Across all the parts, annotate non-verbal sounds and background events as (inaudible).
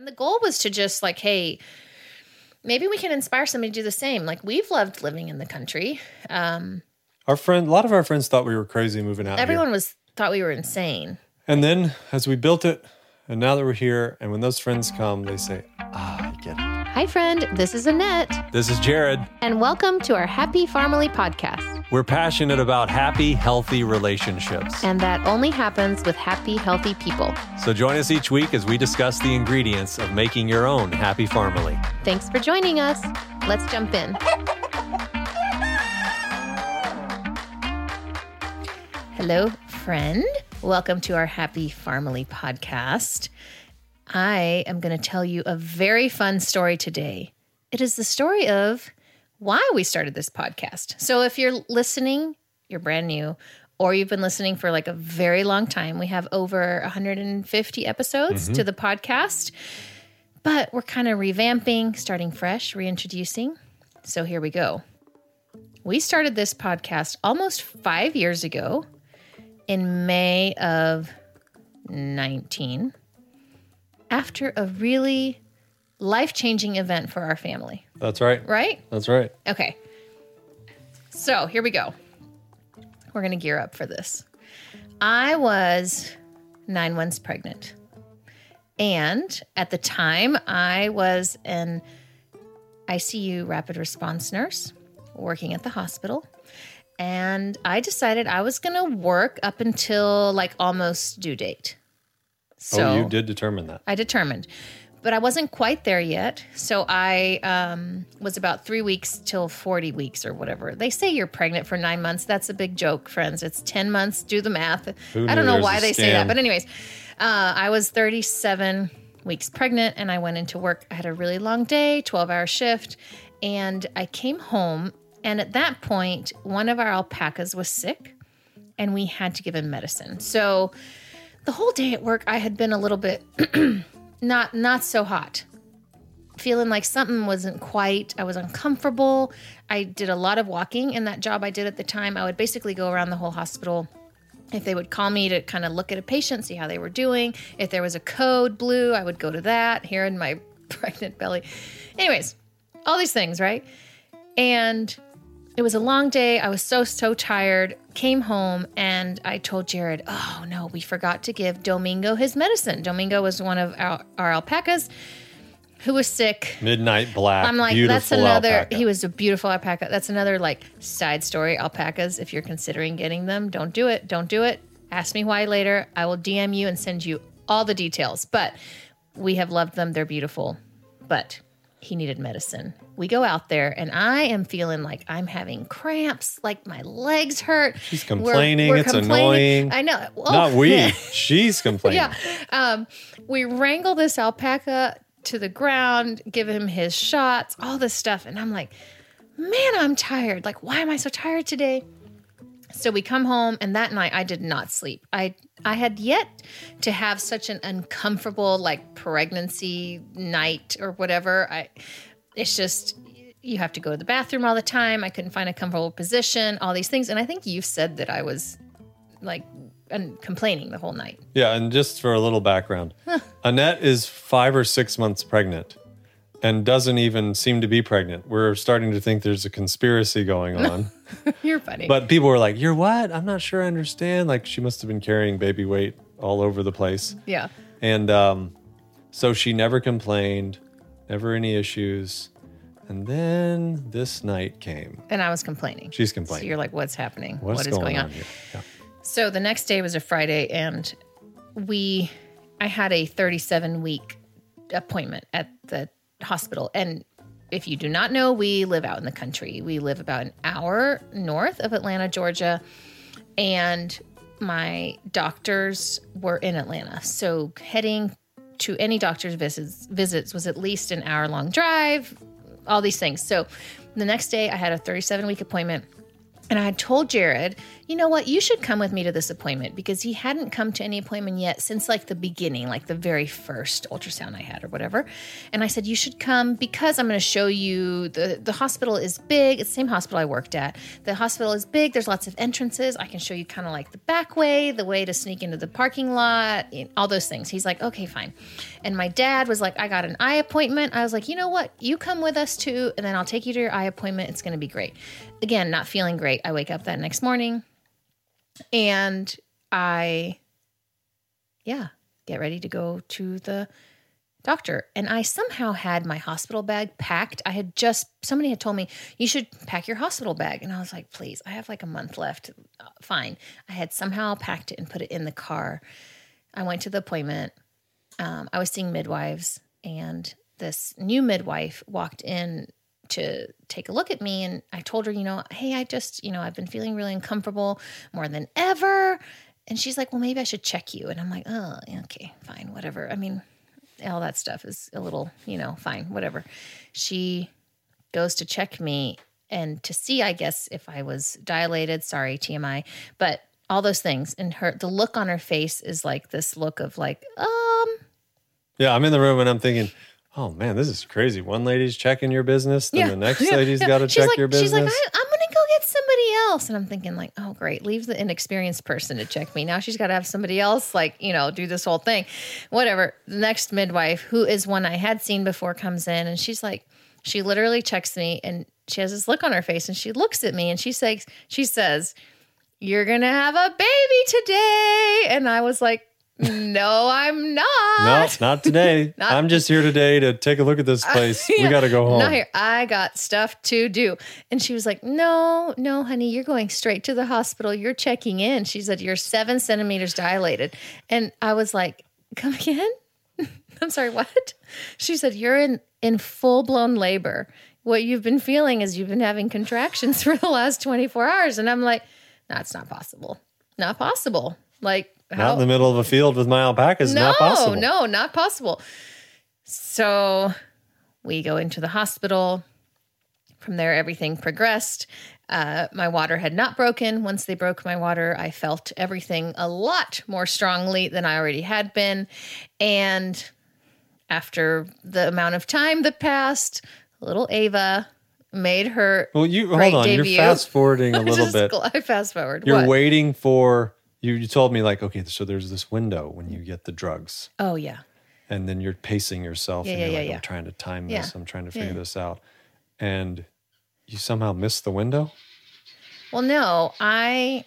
And the goal was to just like, hey, maybe we can inspire somebody to do the same. Like we've loved living in the country. Um, Our friend, a lot of our friends thought we were crazy moving out everyone here. was thought we were insane. And then as we built it, and now that we're here, and when those friends come, they say, "Ah, I get it." Hi, friend. This is Annette, This is Jared. and welcome to our Happy Farmily podcast. We're passionate about happy, healthy relationships. And that only happens with happy, healthy people. So join us each week as we discuss the ingredients of making your own happy family. Thanks for joining us. Let's jump in. Hello, friend. Welcome to our Happy Farmily podcast. I am going to tell you a very fun story today. It is the story of why we started this podcast. So if you're listening, you're brand new, or you've been listening for like a very long time, we have over 150 episodes mm-hmm. to the podcast, but we're kind of revamping, starting fresh, reintroducing. So here we go. We started this podcast almost five years ago in May of 19 after a really life changing event for our family, That's right. right? That's right. Okay. So here we go. We're going to gear up for this. I was nine months pregnant. And at the time, I was an ICU rapid response nurse working at the hospital. And I decided I was going to work up until like almost due date. So oh, you did determine that. I determined, but I wasn't quite there yet. So I um, was about three weeks till 40 weeks or whatever. They say you're pregnant for nine months. That's a big joke, friends. It's 10 months. Do the math. I don't know why they say that. But, anyways, uh, I was 37 weeks pregnant and I went into work. I had a really long day, 12 hour shift. And I came home. And at that point, one of our alpacas was sick and we had to give him medicine. So, the whole day at work, I had been a little bit (clears throat) not not so hot. Feeling like something wasn't quite i was uncomfortable. I did a lot of walking in that job i did at the time i would basically go around the whole hospital. If they would call me to kind of look at a patient see how they were doing. If there was a code blue i would go to that here in my (laughs) pregnant belly. Anyways all these things right? And it was a long day. I was so, so tired. Came home and I told Jared, oh no, we forgot to give Domingo his medicine. Domingo was one of our, our alpacas who was sick. Midnight black. I'm like, that's another, alpaca. he was a beautiful alpaca. That's another like side story. Alpacas, if you're considering getting them, don't do it. Don't do it. Ask me why later. I will DM you and send you all the details. But we have loved them. They're beautiful. But he needed medicine. We go out there and I am feeling like I'm having cramps, like my legs hurt. She's complaining. It's annoying. annoying. I know. Oh, Not we. yeah. (laughs) She's complaining. Yeah. Um, we wrangle this alpaca to the ground, give him his shots, all this stuff. And I'm like, man, I'm tired. Like, why am I so tired today? So we come home, and that night I did not sleep. I I had yet to have such an uncomfortable like pregnancy night or whatever. I it's just you have to go to the bathroom all the time. I couldn't find a comfortable position, all these things. And I think you've said that I was like and complaining the whole night. Yeah, and just for a little background, Annette is five or six months pregnant and doesn't even seem to be pregnant. We're starting to think there's a conspiracy going (laughs) on. You're funny. but people were like, You're what? I'm not sure I understand. Like, she must have been carrying baby weight all over the place. yeah. And um, so she never complained, never any issues. And then this night came. And I was complaining. She's So complaining. you're like, what's happening? What's what is going, on? here? Yeah. So the next day was a Friday, and we, I had a 37 week appointment at the hospital. And if you do not know, we live out in the country. We live about an hour north of Atlanta, Georgia. And my doctors were in Atlanta. So heading to any doctor's visits visits was at least an hour long drive, all these things. So the next day I had a 37 week appointment and I had told Jared, you know what, you should come with me to this appointment because he hadn't come to any appointment yet since like the beginning, like the very first ultrasound I had or whatever. And I said, you should come because I'm going to show you the, the hospital is big. It's the same hospital I worked at. The hospital is big. There's lots of entrances. I can show you kind of like the back way, the way to sneak into the parking lot, all those things. He's like, okay, fine. And my dad was like, I got an eye appointment. I was like, you know what? You come with us too, and then I'll take you to your eye appointment. It's going to be great. Again, not feeling great. I wake up that next morning and I, yeah, get ready to go to the doctor. And I somehow had my hospital bag packed. I had just, somebody had told me, you should pack your hospital bag. And I was like, please, I have like a month left. Uh, fine. I had somehow packed it and put it in the car. I went to the appointment. Um, I was seeing midwives, and this new midwife walked in to take a look at me. And I told her, you know, hey, I just, you know, I've been feeling really uncomfortable more than ever. And she's like, well, maybe I should check you. And I'm like, oh, okay, fine, whatever. I mean, all that stuff is a little, you know, fine, whatever. She goes to check me and to see, I guess, if I was dilated. Sorry, TMI, but all those things. And her, the look on her face is like this look of like, um, Yeah, I'm in the room and I'm thinking, oh man, this is crazy. One lady's checking your business, then Yeah, the next yeah, lady's yeah. got to check like, your business. She's like, I, I'm going to go get somebody else. And I'm thinking, like, oh, great. Leave the inexperienced person to check me. Now she's got to have somebody else, like, you know, do this whole thing. Whatever. The next midwife, who is one I had seen before, comes in and she's like, she literally checks me and she has this look on her face and she looks at me and she says, she says, you're going to have a baby today. And I was like, no, I'm not. no, not. not today. (laughs) Not- I'm just here today to take a look at this (laughs) place. We Yeah. got to go home. Not here. I got stuff to do. And she was like, No, no, honey, you're going straight to the hospital. You're checking in. She said, You're seven centimeters dilated. And I was like, Come again? (laughs) I'm sorry, what? She said, You're in, in full blown labor. What you've been feeling is you've been having contractions for the last 24 hours. And I'm like, That's not possible. Not possible. Like, Not in the middle of a field with my alpacas. no, not possible. No, no, not possible. So we go into the hospital. From there, everything progressed. Uh, my water had not broken. Once they broke my water, I felt everything a lot more strongly than I already had been. And after the amount of time that passed, little Ava made her. Well, you hold on. debut. You're fast forwarding a (laughs) little just bit. I fast forward. You're What? waiting for you. You told me like, okay, so there's this window when you get the drugs, Oh yeah. and then you're pacing yourself, Yeah, and you're yeah, like, yeah. I'm trying to time this. I'm trying to figure this out, and you somehow missed the window. Well, no, I.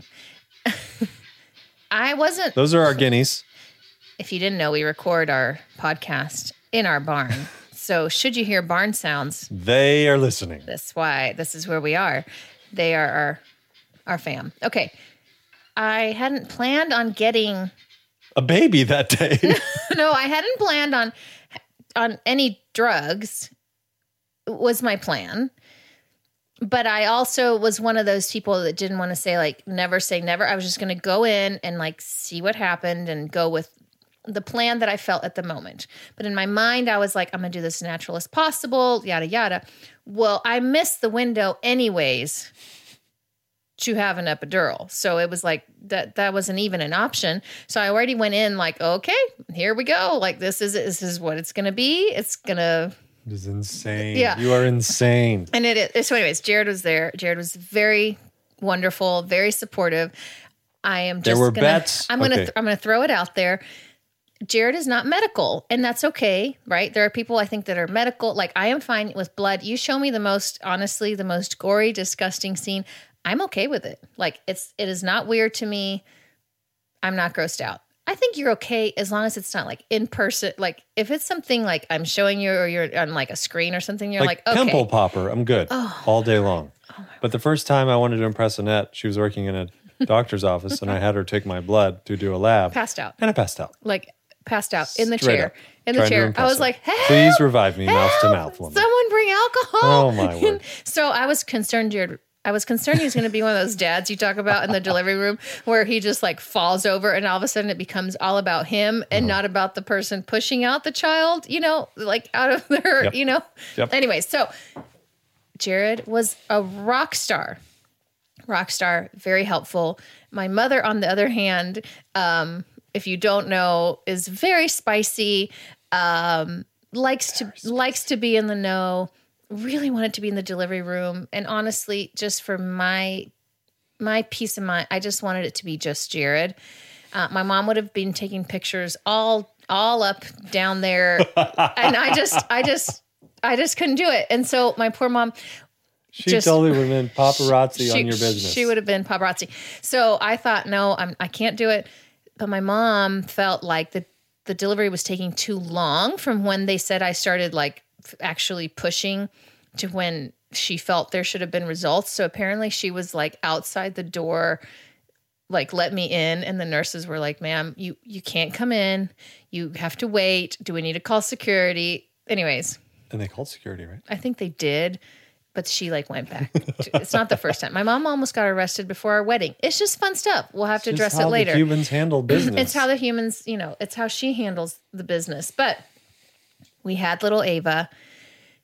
(laughs) I wasn't Those are our guineas. if you didn't know, we record our podcast in our barn. So should you hear barn sounds, They are listening. that's why this is where we are. They are our our fam. Okay. I hadn't planned on getting A baby that day. (laughs) no, I hadn't planned on on any drugs was my plan. But I also was one of those people that didn't want to say like never say never. I was just going to go in and like see what happened and go with the plan that I felt at the moment. But in my mind I was like I'm going to do this as natural as possible, yada yada. Well, I missed the window anyways to have an epidural. So it was like that that wasn't even an option. So I already went in like, okay, here we go. Like this is this is what it's gonna be. It's gonna It is insane. Yeah. You are insane. and it is so anyways, Jared was there. Jared was very wonderful, very supportive. I am just There were gonna, bets? I'm gonna Okay. th- I'm gonna throw it out there. Jared is not medical, and that's okay, right? There are people I think that are medical. Like I am fine with blood. You show me the most, honestly, the most gory, disgusting scene. I'm okay with it. Like it's it is not weird to me. I'm not grossed out. I think you're okay as long as it's not like in person. Like if it's something like I'm showing you or you're on like a screen or something, you're Like, like, okay. pimple popper, I'm good Oh. all day long. Oh but the first time I wanted to impress Annette, she was working in a (laughs) doctor's office, and I had her take my blood to do a lab, Passed out. and I passed out. Like passed out in the Straight chair. up. In the chair. I was her. like, hey, Please revive me, mouth to mouth, woman. Someone bring alcohol. Oh, my (laughs) word. so I was concerned, Jared. I was concerned he was going to be one of those dads you talk about in the delivery room where he just like falls over and all of a sudden it becomes all about him and not about the person pushing out the child, you know, like out of their, Yep. you know. Yep. Anyway, so Jared was a rock star. Rock star, very helpful. My mother, on the other hand, um, if you don't know, is very spicy. Um, likes to likes to be in the know. Really wanted to be in the delivery room, and honestly, just for my my peace of mind, I just wanted it to be just Jared. Uh, my mom would have been taking pictures all all up down there, (laughs) and I just, I just, I just couldn't do it. And so my poor mom, She Just- totally would have been paparazzi she, on your business. She would have been paparazzi. So I thought, no, I'm, I can't do it. But my mom felt like the the delivery was taking too long from when they said I started like actually pushing to when she felt there should have been results. So apparently she was like outside the door like let me in and the nurses were like ma'am you you can't come in you have to wait do we need to call security anyways and they called security, right? I think they did, but she like went back. (laughs) it's not the first time. My mom almost got arrested before our wedding. It's just fun stuff. We'll have to Just address it later. The Cubans handle business. (clears throat) it's how the humans, you know, it's how she handles the business. But we had little Ava.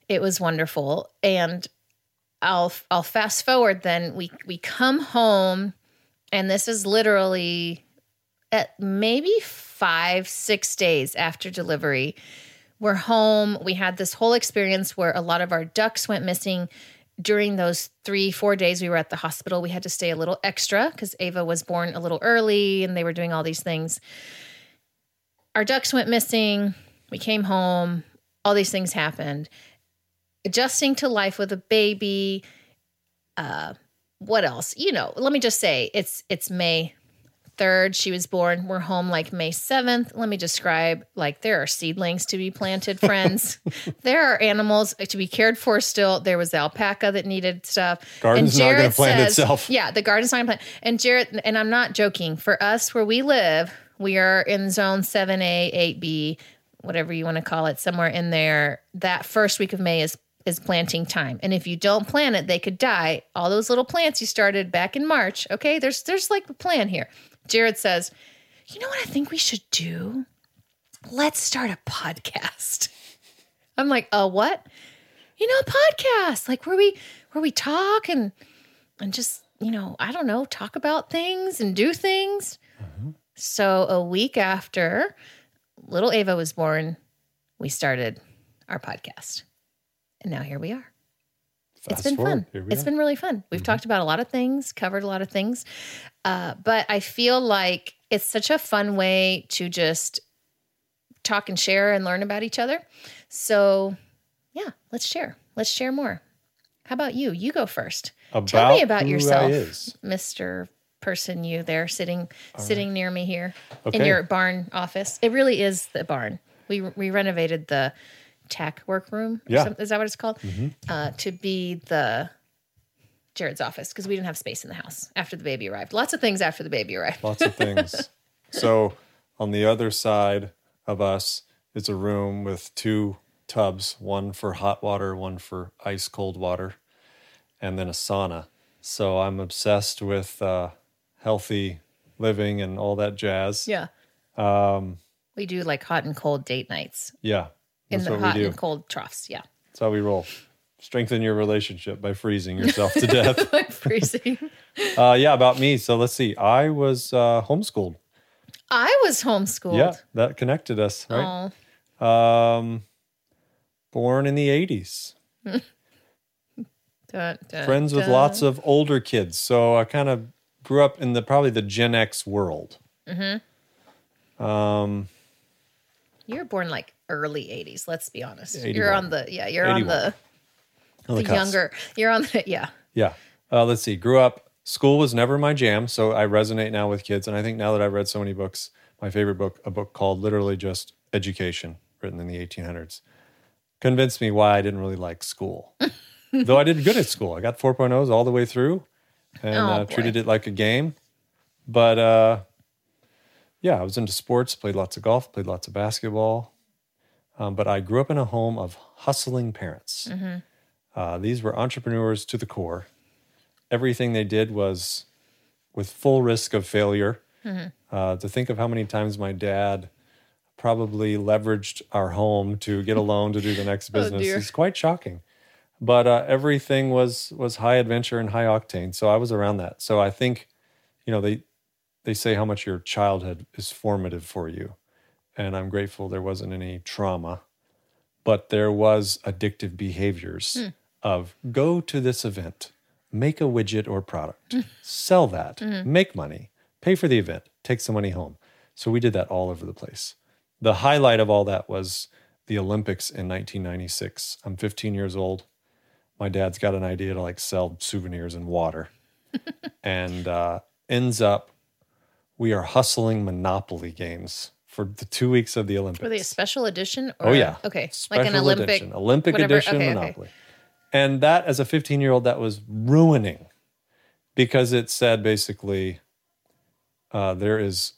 It was wonderful. And I'll I'll fast forward then we we come home and this is literally at maybe 5 6 days after delivery. We're home. We had this whole experience where a lot of our ducks went missing during those three, four days we were at the hospital. We had to stay a little extra because Ava was born a little early and they were doing all these things. Our ducks went missing. We came home. All these things happened. Adjusting to life with a baby. Uh, what else? You know, let me just say it's it's May 3rd she was born we're home like may 7th let me describe like there are seedlings to be planted (laughs) friends there are animals to be cared for still there was the alpaca that needed stuff Garden's not gonna plant itself. yeah the garden's not gonna plant and jared and i'm not joking for us where we live we are in zone 7a 8b whatever you want to call it somewhere in there that first week of may is is planting time. And if you don't plant it they could die. All those little plants you started back in march okay? There's there's like a plan here. Jared says you know what i think we should do? Let's start a podcast. I'm like a what? You know a podcast like where we where we talk and and just you know i don't know talk about things and do things. Mm-hmm. So a week after little ava was born we started our podcast and now here we are It's been forward, fun. It's are. been really fun. We've talked about a lot of things, covered a lot of things, uh, but I feel like it's such a fun way to just talk and share and learn about each other. So, yeah, let's share. Let's share more. How about you? You go first. Tell me about yourself, is. Person. You there, sitting sitting near me here in your barn office. It really is the barn. We we renovated the tack workroom. or Yeah. some- is that what it's called? Uh, to be the Jared's office because we didn't have space in the house after the baby arrived. Lots of things after the baby arrived. Lots of things. (laughs) so on the other side of us is a room with two tubs, one for hot water, one for ice cold water, and then a sauna. So I'm obsessed with uh, healthy living and all that jazz. Yeah. Um, we do like hot and cold date nights Yeah. in the hot and cold troughs. Yeah. That's how we roll. Strengthen your relationship by freezing yourself to (laughs) death. Freezing. (laughs) Uh, yeah, about me. So let's see. I was uh, homeschooled. I was homeschooled. Yeah, that connected us, right? Oh, Um, born in the 80s. (laughs) dun, dun, Friends with dun. lots of older kids. So I kind of grew up in the probably the Gen X world. You were born like early 80s, let's be honest. 81. You're on the, yeah, you're on the, On the cusp. younger, you're on the, yeah. Yeah. Uh, let's see. Grew up. School was never my jam, so I resonate now with kids. And I think now that I've read so many books, my favorite book, a book called literally just Education, written in the 1800s, convinced me why I didn't really like school. (laughs) Though I did good at school, I got 4.0s all the way through, and Oh, uh, treated it like a game. But uh, yeah, I was into sports, played lots of golf, played lots of basketball. Um, but I grew up in a home of hustling parents. Uh, these were entrepreneurs to the core. Everything they did was with full risk of failure. Uh, to think of how many times my dad probably leveraged our home to get a loan to do the next (laughs) business dear. is quite shocking. But uh, everything was was high adventure and high octane. So I was around that. So I think, you know, they they say how much your childhood is formative for you, and I'm grateful there wasn't any trauma but there was addictive behaviors hmm. of go to this event make a widget or product hmm. sell that hmm. make money pay for the event take some money home so we did that all over the place the highlight of all that was the Olympics in 1996. I'm 15 years old. My dad's got an idea to like sell souvenirs and water, (laughs) and uh, ends up we are hustling Monopoly games for the two weeks of the Olympics. Were they a special edition? Or, Oh yeah. Okay. like an Olympic. edition, Olympic whatever. edition Okay, okay. Monopoly. And that as a 15 year old, that was ruining because it said basically uh, there is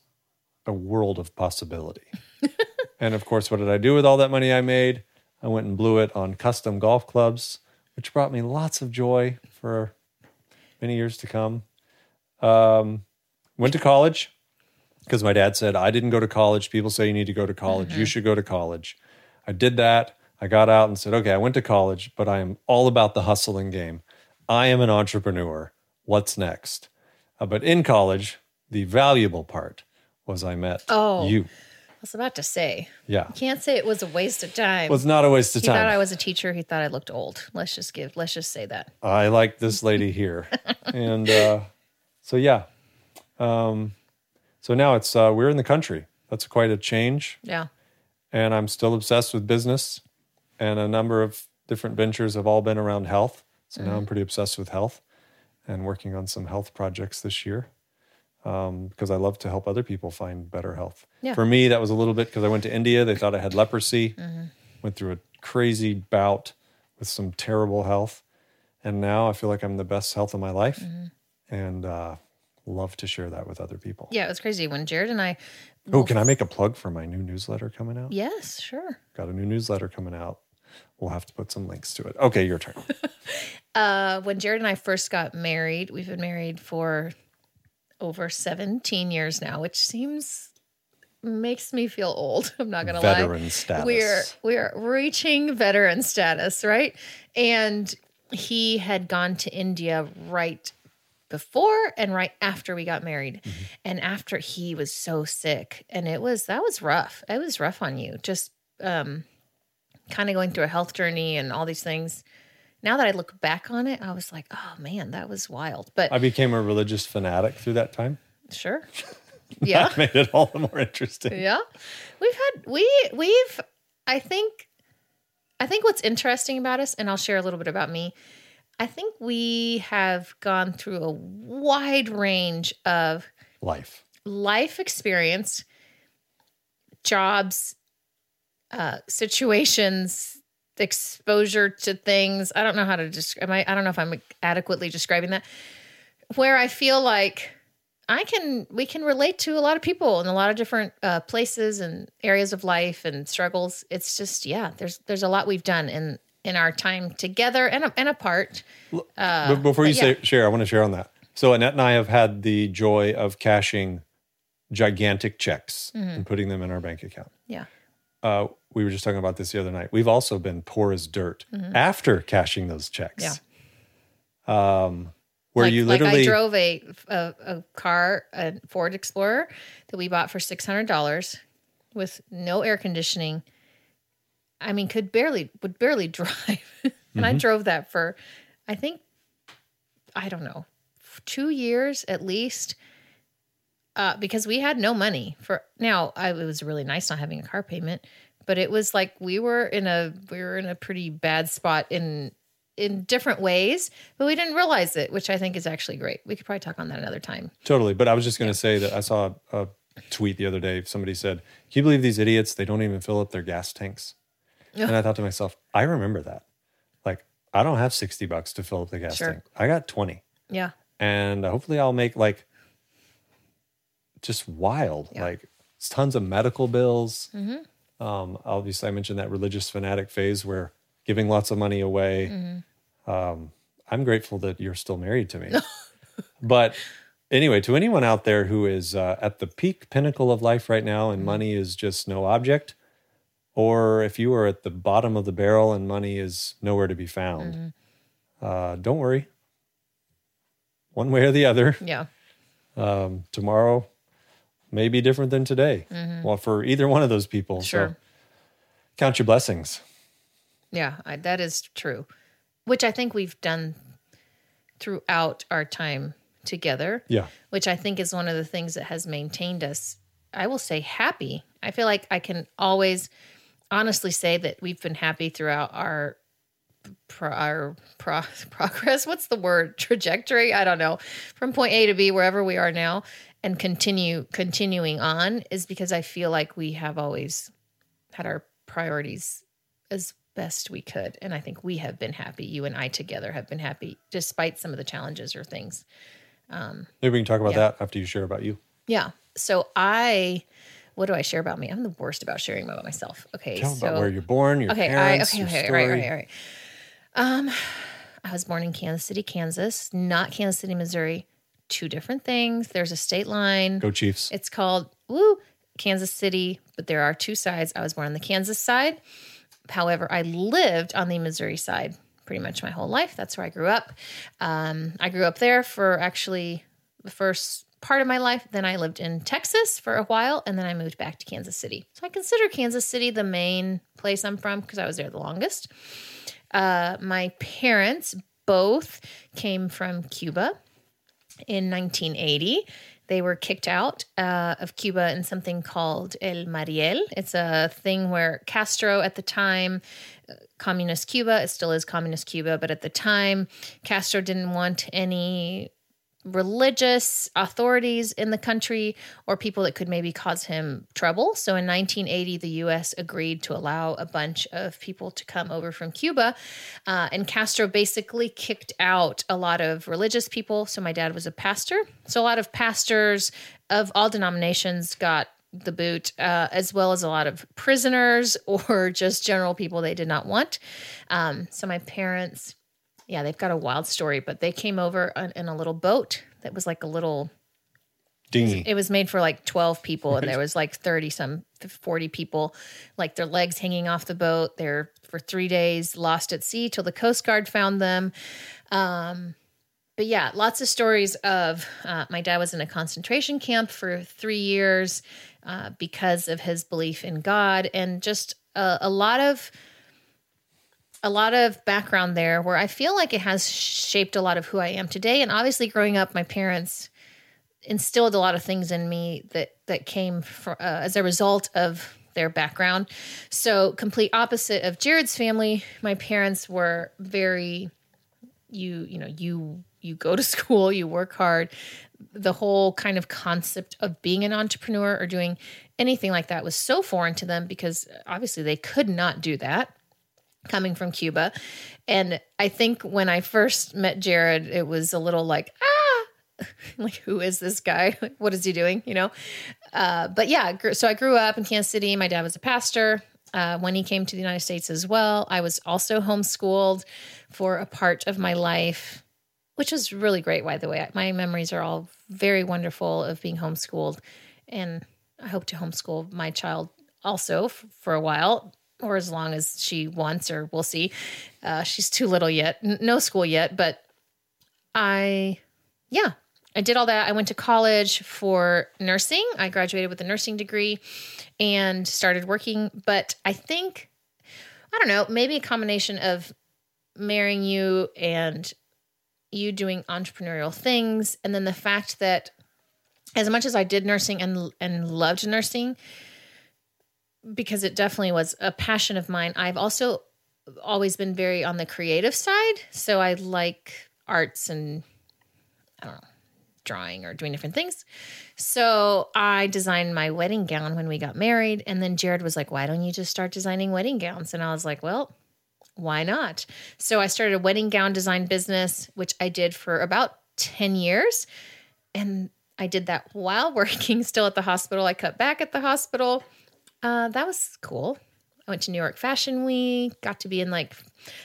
a world of possibility. (laughs) and of course, what did I do with all that money I made? I went and blew it on custom golf clubs, which brought me lots of joy for many years to come. Um, went to college because my dad said, I didn't go to college. People say you need to go to college. You should go to college. I did that. I got out and said, okay, I went to college, but I am all about the hustling game. I am an entrepreneur. What's next? Uh, but in college, the valuable part was I met Oh. you. I was about to say. Yeah. Can't say it was a waste of time. Was not a waste of time. he thought I was a teacher. He thought I looked old. Let's just give. Let's just say that. I like this lady here. (laughs) and uh, so, yeah. Um, so now it's, uh, we're in the country. That's quite a change. Yeah. and I'm still obsessed with business. And a number of different ventures have all been around health. So now I'm pretty obsessed with health and working on some health projects this year um, because I love to help other people find better health. Yeah. For me, that was a little bit because I went to India. They thought I had leprosy, went through a crazy bout with some terrible health. And now I feel like I'm the best health of my life and uh, love to share that with other people. Yeah. It was crazy when Jared and I. Oh, can I make a plug for my new newsletter coming out? Yes, sure. Got a new newsletter coming out. We'll have to put some links to it. Okay, your turn. (laughs) Uh, when Jared and I first got married, we've been married for over 17 years now, which seems makes me feel old. (laughs) I'm not gonna lie. Veteran status. We're we're reaching veteran status, right? And he had gone to India right before and right after we got married. Mm-hmm. And after he was so sick and it was that was rough. It was rough on you. Just um kind of going through a health journey and all these things. Now that I look back on it, I was like, "Oh man, that was wild." But I became a religious fanatic through that time. sure. (laughs) Yeah. That made it all the more interesting. Yeah. We've had we we've I think I think what's interesting about us and I'll share a little bit about me. I think we have gone through a wide range of Life. life experience, jobs, uh, situations, exposure to things. I don't know how to describe. I, I don't know if I'm adequately describing that. Where I feel like I can, we can relate to a lot of people in a lot of different uh, places and areas of life and struggles. It's just, yeah, there's there's a lot we've done in in our time together and and apart. but before you Uh, but say share, I want to share on that. So Annette and I have had the joy of cashing gigantic checks Mm-hmm. and putting them in our bank account. Yeah. Uh, we were just talking about this the other night. We've also been poor as dirt after cashing those checks. Mm-hmm. Yeah. Um, where like, you like literally I drove a, a a car, a Ford Explorer that we bought for six hundred dollars with no air conditioning. I mean, could barely would barely (laughs) drive, and Mm-hmm. I drove that for, I think, I don't know, two years at least. Uh, because we had no money for now. I, it was really nice not having a car payment, but it was like we were in a we were in a pretty bad spot in in different ways, but we didn't realize it, which I think is actually great. We could probably talk on that another time. Totally. But I was just going to say that I saw a, tweet the other day. Somebody said, Can you believe these idiots? They don't even fill up their gas tanks. And I thought to myself, I remember that. Like, I don't have 60 bucks to fill up the gas Sure. tank. I got 20. Yeah. And uh, hopefully I'll make like just wild. Yeah. Like, it's tons of medical bills. Mm-hmm. Um, obviously, I mentioned that religious fanatic phase where giving lots of money away. Um, I'm grateful that you're still married to me. (laughs) but anyway, to anyone out there who is uh, at the peak pinnacle of life right now and money is just no object, or if you are at the bottom of the barrel and money is nowhere to be found, uh, don't worry. One way or the other, Yeah. um, tomorrow may be different than today. Well, for either one of those people. Mm-hmm. Sure. So count your blessings. Yeah. I, that is true, which I think we've done throughout our time together, Yeah. which I think is one of the things that has maintained us, I will say, happy I feel like I can always honestly say that we've been happy throughout our pro, our pro, (laughs) progress. What's the word? Trajectory? I don't know. From point A to B, wherever we are now, and continue continuing on is because I feel like we have always had our priorities as best we could, and I think we have been happy. You and I together have been happy, despite some of the challenges or things. Um, Maybe we can talk about yeah. that after you share about you. Yeah. So I what do I share about me? I'm the worst about sharing about myself. Okay, Tell so about where you're born, your okay, parents, I, okay, okay, story. right, right, right. Um, I was born in Kansas City, Kansas, not Kansas City, Missouri. Two different things. There's a state line. Go Chiefs. It's called woo Kansas City, but there are two sides. I was born on the Kansas side. However, I lived on the Missouri side pretty much my whole life. That's where I grew up. Um, I grew up there for actually the first part of my life. Then I lived in Texas for a while, and then I moved back to Kansas City. So I consider Kansas City the main place I'm from because I was there the longest. Uh, my parents both came from Cuba in 1980. They were kicked out uh, of Cuba in something called El Mariel. It's a thing where Castro, at the time, uh, communist Cuba, it still is communist Cuba, but at the time, Castro didn't want any religious authorities in the country or people that could maybe cause him trouble. So in 1980, the US agreed to allow a bunch of people to come over from Cuba. Uh, and Castro basically kicked out a lot of religious people. So my dad was a pastor. So a lot of pastors of all denominations got the boot, uh, as well as a lot of prisoners (laughs) or just general people they did not want. Um, so my parents yeah, they've got a wild story, but they came over in a little boat that was like a little dinghy. It was made for like 12 people and there was like 30 some 40 people like their legs hanging off the boat. They're for 3 days lost at sea till the coast guard found them. Um but yeah, lots of stories of uh, my dad was in a concentration camp for three years uh, because of his belief in God, and just a, a lot of a lot of background there where I feel like it has shaped a lot of who I am today. And obviously, growing up, my parents instilled a lot of things in me that that came from, uh, as a result of their background. So, complete opposite of Jared's family, my parents were very you you know you you go to (laughs) school, you work hard. The whole kind of concept of being an entrepreneur or doing anything like that was so foreign to them because obviously they could not do that coming from Cuba. And I think when I first met Jared, it was a little like, ah, (laughs) like, who is this guy? (laughs) what is he doing? You know? Uh, but yeah, so I grew up in Kansas City. My dad was a pastor. Uh, when he came to the United States as well, I was also homeschooled for a part of my life, which was really great, by the way. My memories are all very wonderful of being homeschooled. And I hope to homeschool my child also for a while or as long as she wants, or we'll see. Uh, she's too little yet, N- no school yet, but I, yeah, I did all that. I went to college for nursing. I graduated with a nursing degree and started working. But I think, I don't know, maybe a combination of marrying you and you doing entrepreneurial things, and then the fact that as much as I did nursing and and loved nursing, because it definitely was a passion of mine. I've also always been very on the creative side. So I like arts and I don't know, drawing or doing different things. So I designed my wedding gown when we got married. And then Jared was like, why don't you just start designing wedding gowns? And I was like, well, why not? So I started a wedding gown design business, which I did for about 10 years. And I did that while (laughs) working still at the hospital. I cut back at the hospital uh, that was cool. I went to New York Fashion Week, got to be in like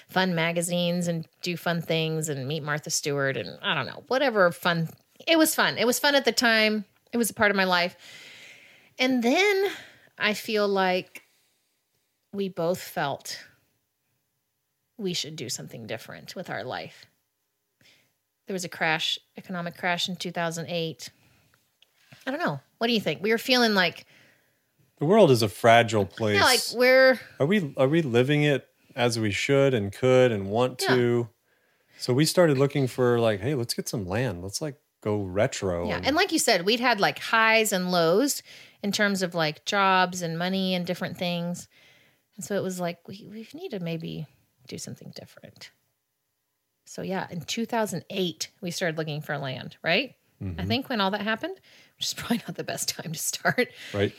fun magazines and do fun things and meet Martha Stewart and I don't know, whatever fun. It was fun. It was fun at the time. It was a part of my life. And then I feel like we both felt we should do something different with our life. There was a crash, economic crash in 2008. I don't know. What do you think? We were feeling like the world is a fragile place. Yeah, like we're are we are we living it as we should and could and want yeah. to? So we started looking for like, hey, let's get some land. Let's like go retro. Yeah. And like you said, we'd had like highs and lows in terms of like jobs and money and different things. And so it was like, we, we need to maybe do something different. So yeah, in 2008, we started looking for land, right? I mm-hmm. think when all that happened, which is (laughs) probably not the best time to start. right.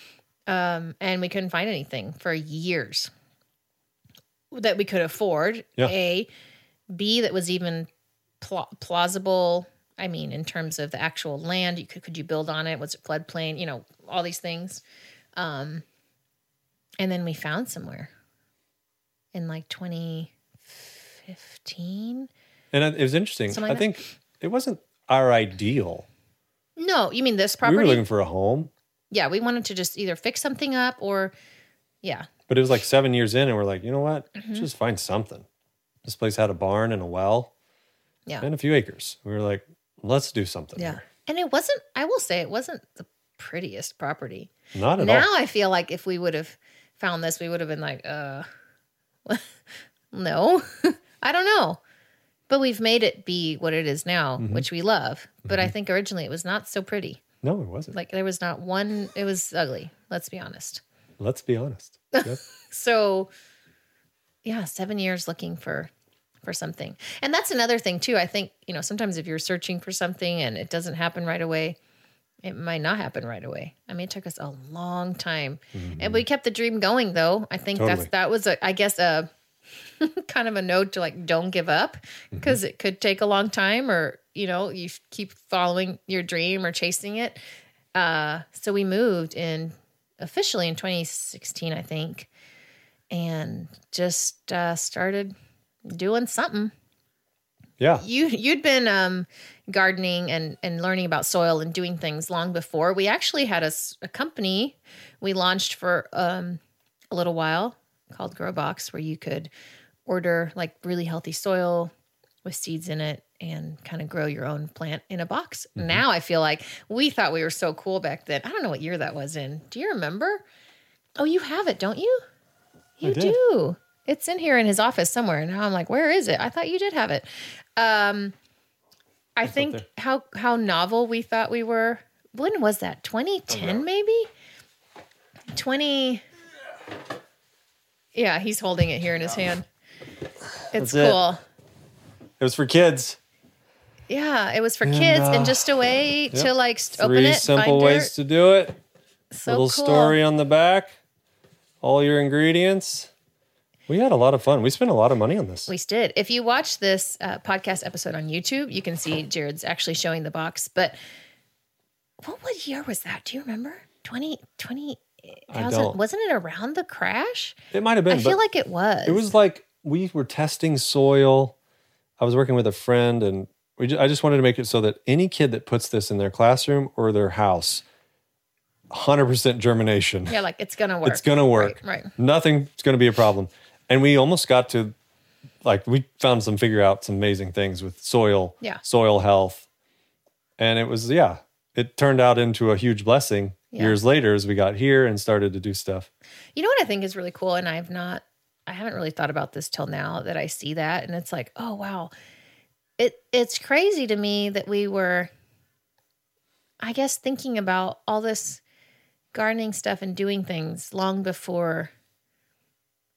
Um, and we couldn't find anything for years that we could afford. Yeah. A, B, that was even pla- plausible. I mean, in terms of the actual land, you could could you build on it? Was it floodplain? You know, all these things. Um, and then we found somewhere in like 2015. And it was interesting. Like I think it wasn't our ideal. No, you mean this property? We were looking for a home, yeah, we wanted to just either fix something up or, yeah, but it was like seven years in, and we're like, you know what? Mm-hmm. Just find something. This place had a barn and a well yeah. and a few acres. We were like, let's do something Yeah. here. And it wasn't, I will say, it wasn't the prettiest property. Not at now all. Now I feel like if we would have found this, we would have been like, uh, (laughs) no, (laughs) I don't know. But we've made it be what it is now, Mm-hmm. which we love. But I think originally it was not so pretty. No, it wasn't. Like there was not one, it was ugly. Let's be honest. let's be honest. (laughs) Yep. So, yeah, seven years looking for for something, and that's another thing too. I think you know sometimes if you're searching for something and it doesn't happen right away, it might not happen right away. I mean, it took us a long time, and mm-hmm. we kept the dream going. Though I think that's that was a I guess a (laughs) kind of a note to like don't give up because mm-hmm. it could take a long time, or you know you keep following your dream or chasing it. Uh, so we moved in officially in 2016, I think, and just uh, started doing something. Yeah. You you'd been um, gardening and and learning about soil and doing things long before. We actually had a company we launched for um, a little while called Growbox, where you could order like really healthy soil with seeds in it and kind of grow your own plant in a box. Now I feel like we thought we were so cool back then. I don't know what year that was in. Do you remember? Oh, you have it, don't you? You do. It's in here in his office somewhere. And now I'm like, where is it? I thought you did have it. Um, I think how how novel we thought we were. When was that? 2010 maybe? 20 Yeah, he's holding it here in his hand. It's That's cool. It was for kids. Yeah, it was for kids uh, and just a way to like st- open Three it, simple ways to do it. So Little cool. story on the back. All your ingredients. We had a lot of fun. We spent a lot of money on this. We did. If you watch this uh, podcast episode on YouTube, you can see Jared's actually showing the box. But what what year was that? Do you remember? 20, 20 I don't. wasn't it around the crash? It might have been. I feel like it was. it was like we were testing soil. I was working with a friend, and we. Just, I just wanted to make it so that any kid that puts this in their classroom or their house, hundred percent germination. yeah, like it's gonna work. It's gonna work. Right. right. Nothing's gonna be a problem. And we almost got to, like, we found some figure out some amazing things with soil. Yeah. Soil health, and it was yeah. It turned out into a huge blessing Yeah. years later as we got here and started to do stuff. You know what I think is really cool, and I've not, I haven't really thought about this till now that I see that, and it's like, oh wow, it it's crazy to me that we were, I guess, thinking about all this gardening stuff and doing things long before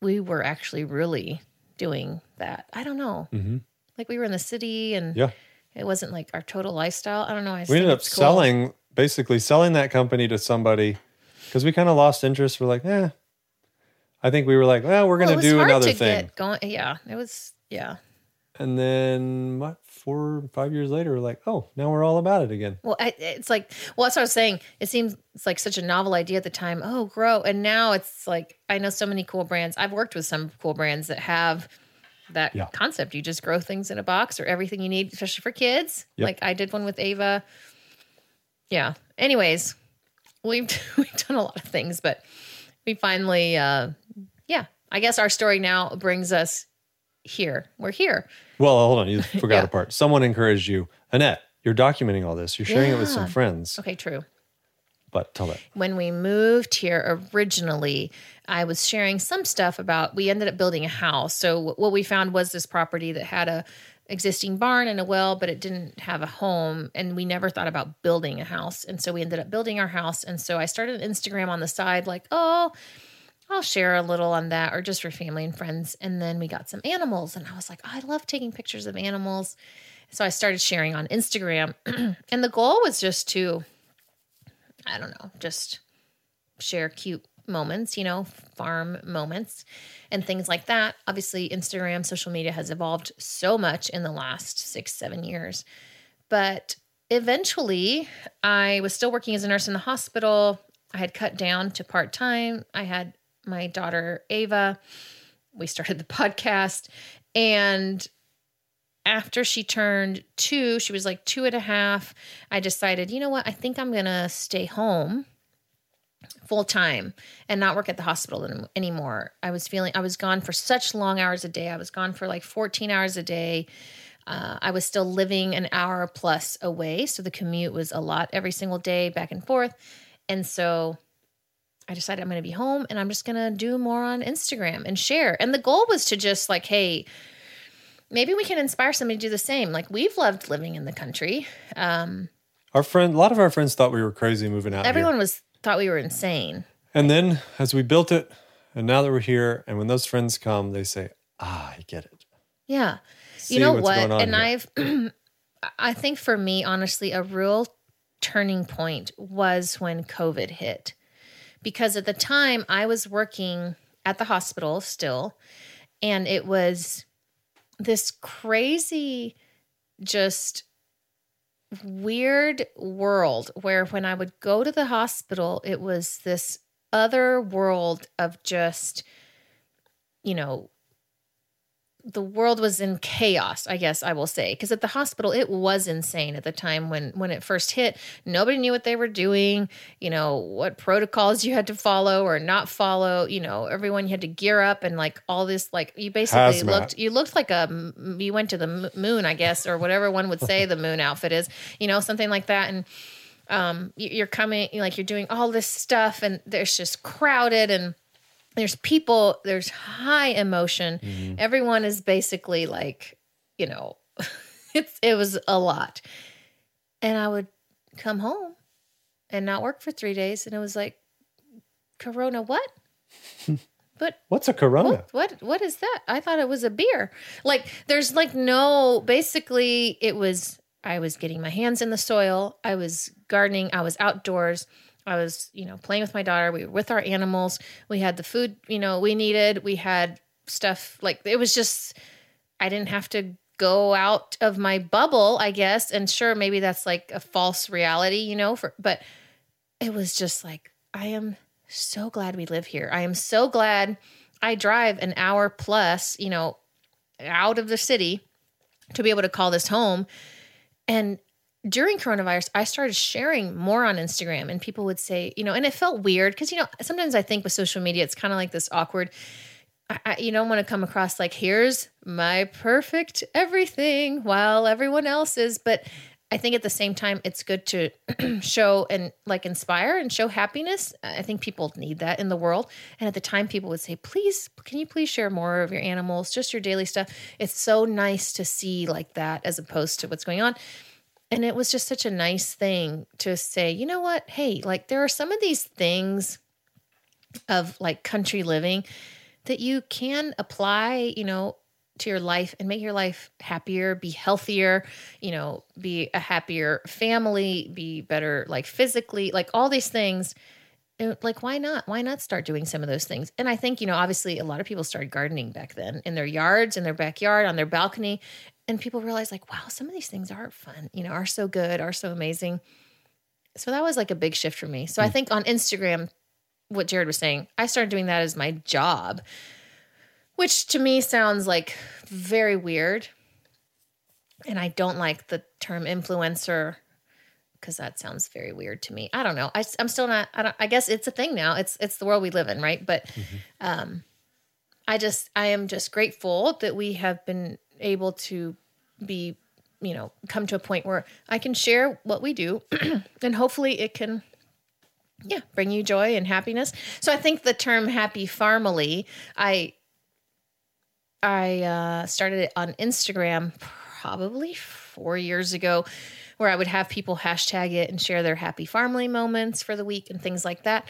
we were actually really doing that. I don't know, Mm-hmm. like we were in the city, and Yeah. it wasn't like our total lifestyle. I don't know. I we ended up cool. selling basically selling that company to somebody because we kind of lost interest. We're like, eh. I think we were like, well, we're Well, going it was to do hard another to thing. Get going. Yeah, it was. Yeah. And then what? Four, five years later, we're like, oh, now we're all about it again. Well, I, it's like, well, that's what I was saying. It seems it's like such a novel idea at the time. Oh, grow. And now it's like, I know so many cool brands. I've worked with some cool brands that have that Yeah. concept. You just grow things in a box or everything you need, especially for kids. Yep. Like I did one with Ava. Yeah. Anyways, we've, (laughs) we've done a lot of things, but we finally, uh, yeah, I guess our story now brings us here. We're here. Well, hold on, you (laughs) forgot Yeah. a part. Someone encouraged you, Annette. You're documenting all this. You're sharing it with some friends. Okay, true. But tell that. when we moved here originally, I was sharing some stuff about we ended up building a house. So what we found was this property that had a existing barn and a well, but it didn't have a home and we never thought about building a house. And so we ended up building our house and so I started an Instagram on the side like, "Oh, I'll share a little on that or just for family and friends." And then we got some animals and I was like, oh, "I love taking pictures of animals." So I started sharing on Instagram (clears throat) and the goal was just to I don't know, just share cute moments, you know, farm moments and things like that. Obviously, Instagram, social media has evolved so much in the last six, seven years. But eventually, I was still working as a nurse in the hospital. I had cut down to part time. I had my daughter, Ava. We started the (laughs) podcast. And after she turned two, she was like two and a half. I decided, you know what? I think I'm going to stay home full time and not work at the hospital an- anymore. I was feeling, I was gone for such long hours a day. I was gone for like 14 hours a day. Uh, I was still living an hour plus away. So the commute was a lot every single day, back and forth. And so I decided I'm going to be home and I'm just going to do more on Instagram and share. And the goal was to just like, hey, maybe we can inspire somebody to do the same. Like we've loved living in the country. Um, Our friend, a lot of our friends thought we were crazy moving out everyone here. was thought we were insane. And then as we built it, and now that we're here, and when those friends come, they say, "Ah, I get it." Yeah. See you know what? And here. I've, (clears throat) I think for me, honestly, a real turning point was when COVID hit. Because at the time I was working at the hospital still, and it was this crazy, just weird world where when I would go to the hospital, it was this other world of just, you know, the world was in chaos i guess i will say because at the hospital it was insane at the time when when it first hit nobody knew what they were doing you know what protocols you had to follow or not follow you know everyone you had to gear up and like all this like you basically Hazmat. looked you looked like a you went to the moon i guess or whatever one would say the moon outfit is you know something like that and um you're coming like you're doing all this stuff and there's just crowded and there's people there's high emotion. Mm-hmm. Everyone is basically like you know (laughs) it's it was a lot. And i would come home and not work for three days and it was like corona what? (laughs) But What's a Corona? what, what what is that? I thought it was a beer. Like there's like no basically it was i was getting my hands in the soil. I was gardening. I was outdoors i was you know playing with my daughter. We were with our animals. We had the food you know we needed. We had stuff like it was just i didn't have to go out of my bubble i guess. And sure maybe that's like a false reality you know for but it was just like i am so glad we live here. I am so glad i drive an hour plus you know out of the city to be able to call this home. And during coronavirus i started sharing more on instagram and people would say you know and it felt weird because you know sometimes i think with social media it's kind of like this awkward I, you don't want to come across like here's my perfect everything while everyone else is but i think at the same time it's good to (clears throat) show and like inspire and show happiness. I think people need that in the world. And at the time people would say please can you please share more of your animals just your daily stuff? It's so nice to see like that as opposed to what's going on and it was just such a nice thing to say you know what hey like there are some of these things of like country living that you can apply, you know, to your life and make your life happier, be healthier, you know, be a happier family, be better like physically, like all these things. Like, why not? Why not start doing some of those things? And I think, you know, obviously a lot of people started gardening back then in their yards, in their backyard, on their balcony. And people realize like, wow, some of these things are fun, you know, are so good, are so amazing. So that was like a big shift for me. So I think on Instagram, what Jared was saying, I started doing that as my job, which to me sounds like very weird. And I don't like the term influencer because that sounds very weird to me. I don't know. I, am still not. I, don't, I guess it's a thing now. It's it's the world we live in, right? But um, I just I am just grateful that we have been able to be, you know, come to a point where I can share what we do, (clears throat) and hopefully it can yeah, bring you joy and happiness. So I think the term happy farmily, I I uh, started it on Instagram probably four years ago, where I would have people hashtag it and share their happy farmily moments for the week and things like that.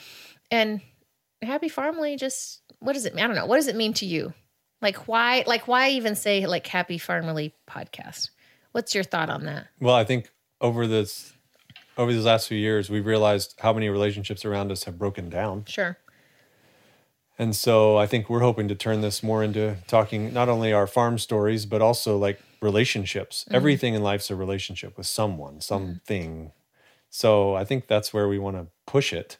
And happy farmily, just what does it? Mean? I don't know. What does it mean to you? Like why? Like why even say like happy farmily podcast? What's your thought on that? Well, I think over this over these last few years, we've realized how many relationships around us have broken down. Sure. And so I think we're hoping to turn this more into talking not only our farm stories, but also like relationships. Mm-hmm. Everything in life's a relationship with someone, something. Mm-hmm. So I think that's where we want to push it.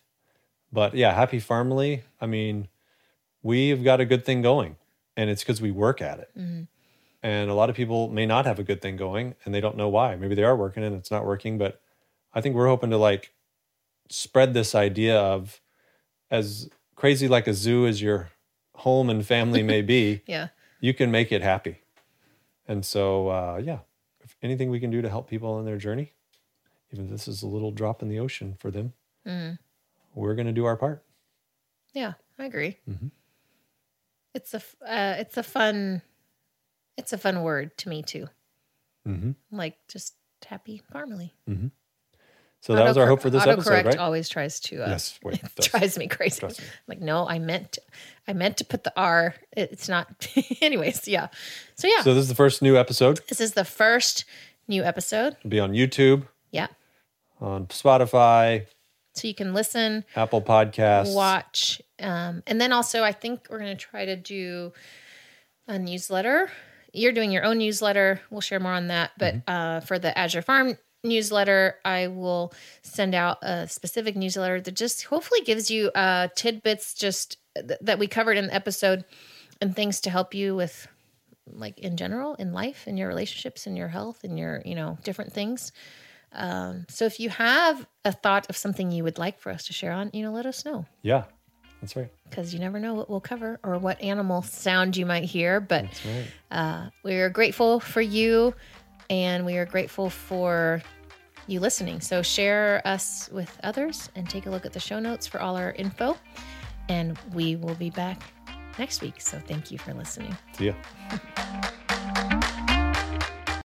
But yeah, happy farmily. I mean, we've got a good thing going, and it's because we work at it. Mm-hmm. And a lot of people may not have a good thing going and they don't know why. Maybe they are working and it's not working, but I think we're hoping to like spread this idea of as crazy like a zoo as your home and family may be, (laughs) yeah, you can make it happy. And so, uh, yeah, if anything we can do to help people on their journey, even if this is a little drop in the ocean for them, mm. we're going to do our part. Yeah, I agree. Mm-hmm. It's a uh, it's a fun it's a fun word to me too. Mm-hmm. Like just happy family. Mm-hmm. So that was our hope for this episode, right? Always tries to. Uh, yes, wait, (laughs) it drives me crazy. Me. Like, no, I meant, to, I meant to put the R. It's not. (laughs) anyways, yeah. So yeah. So this is the first new episode. This is the first new episode. It'll be on YouTube. Yeah. On Spotify. So you can listen. Apple Podcasts. Watch, um, and then also I think we're going to try to do a newsletter. You're doing your own newsletter. We'll share more on that. But mm-hmm. uh, for the Azure Farm newsletter, I will send out a specific newsletter that just hopefully gives you uh, tidbits just th- that we covered in the episode and things to help you with like in general in life in your relationships in your health and your you know different things um, so if you have a thought of something you would like for us to share on you know let us know yeah that's right because you never know what we'll cover or what animal sound you might hear but right. uh, we're grateful for you and we are grateful for you listening. So share us with others and take a look at the show notes for all our info. And we will be back next week. So thank you for listening. See ya. (laughs)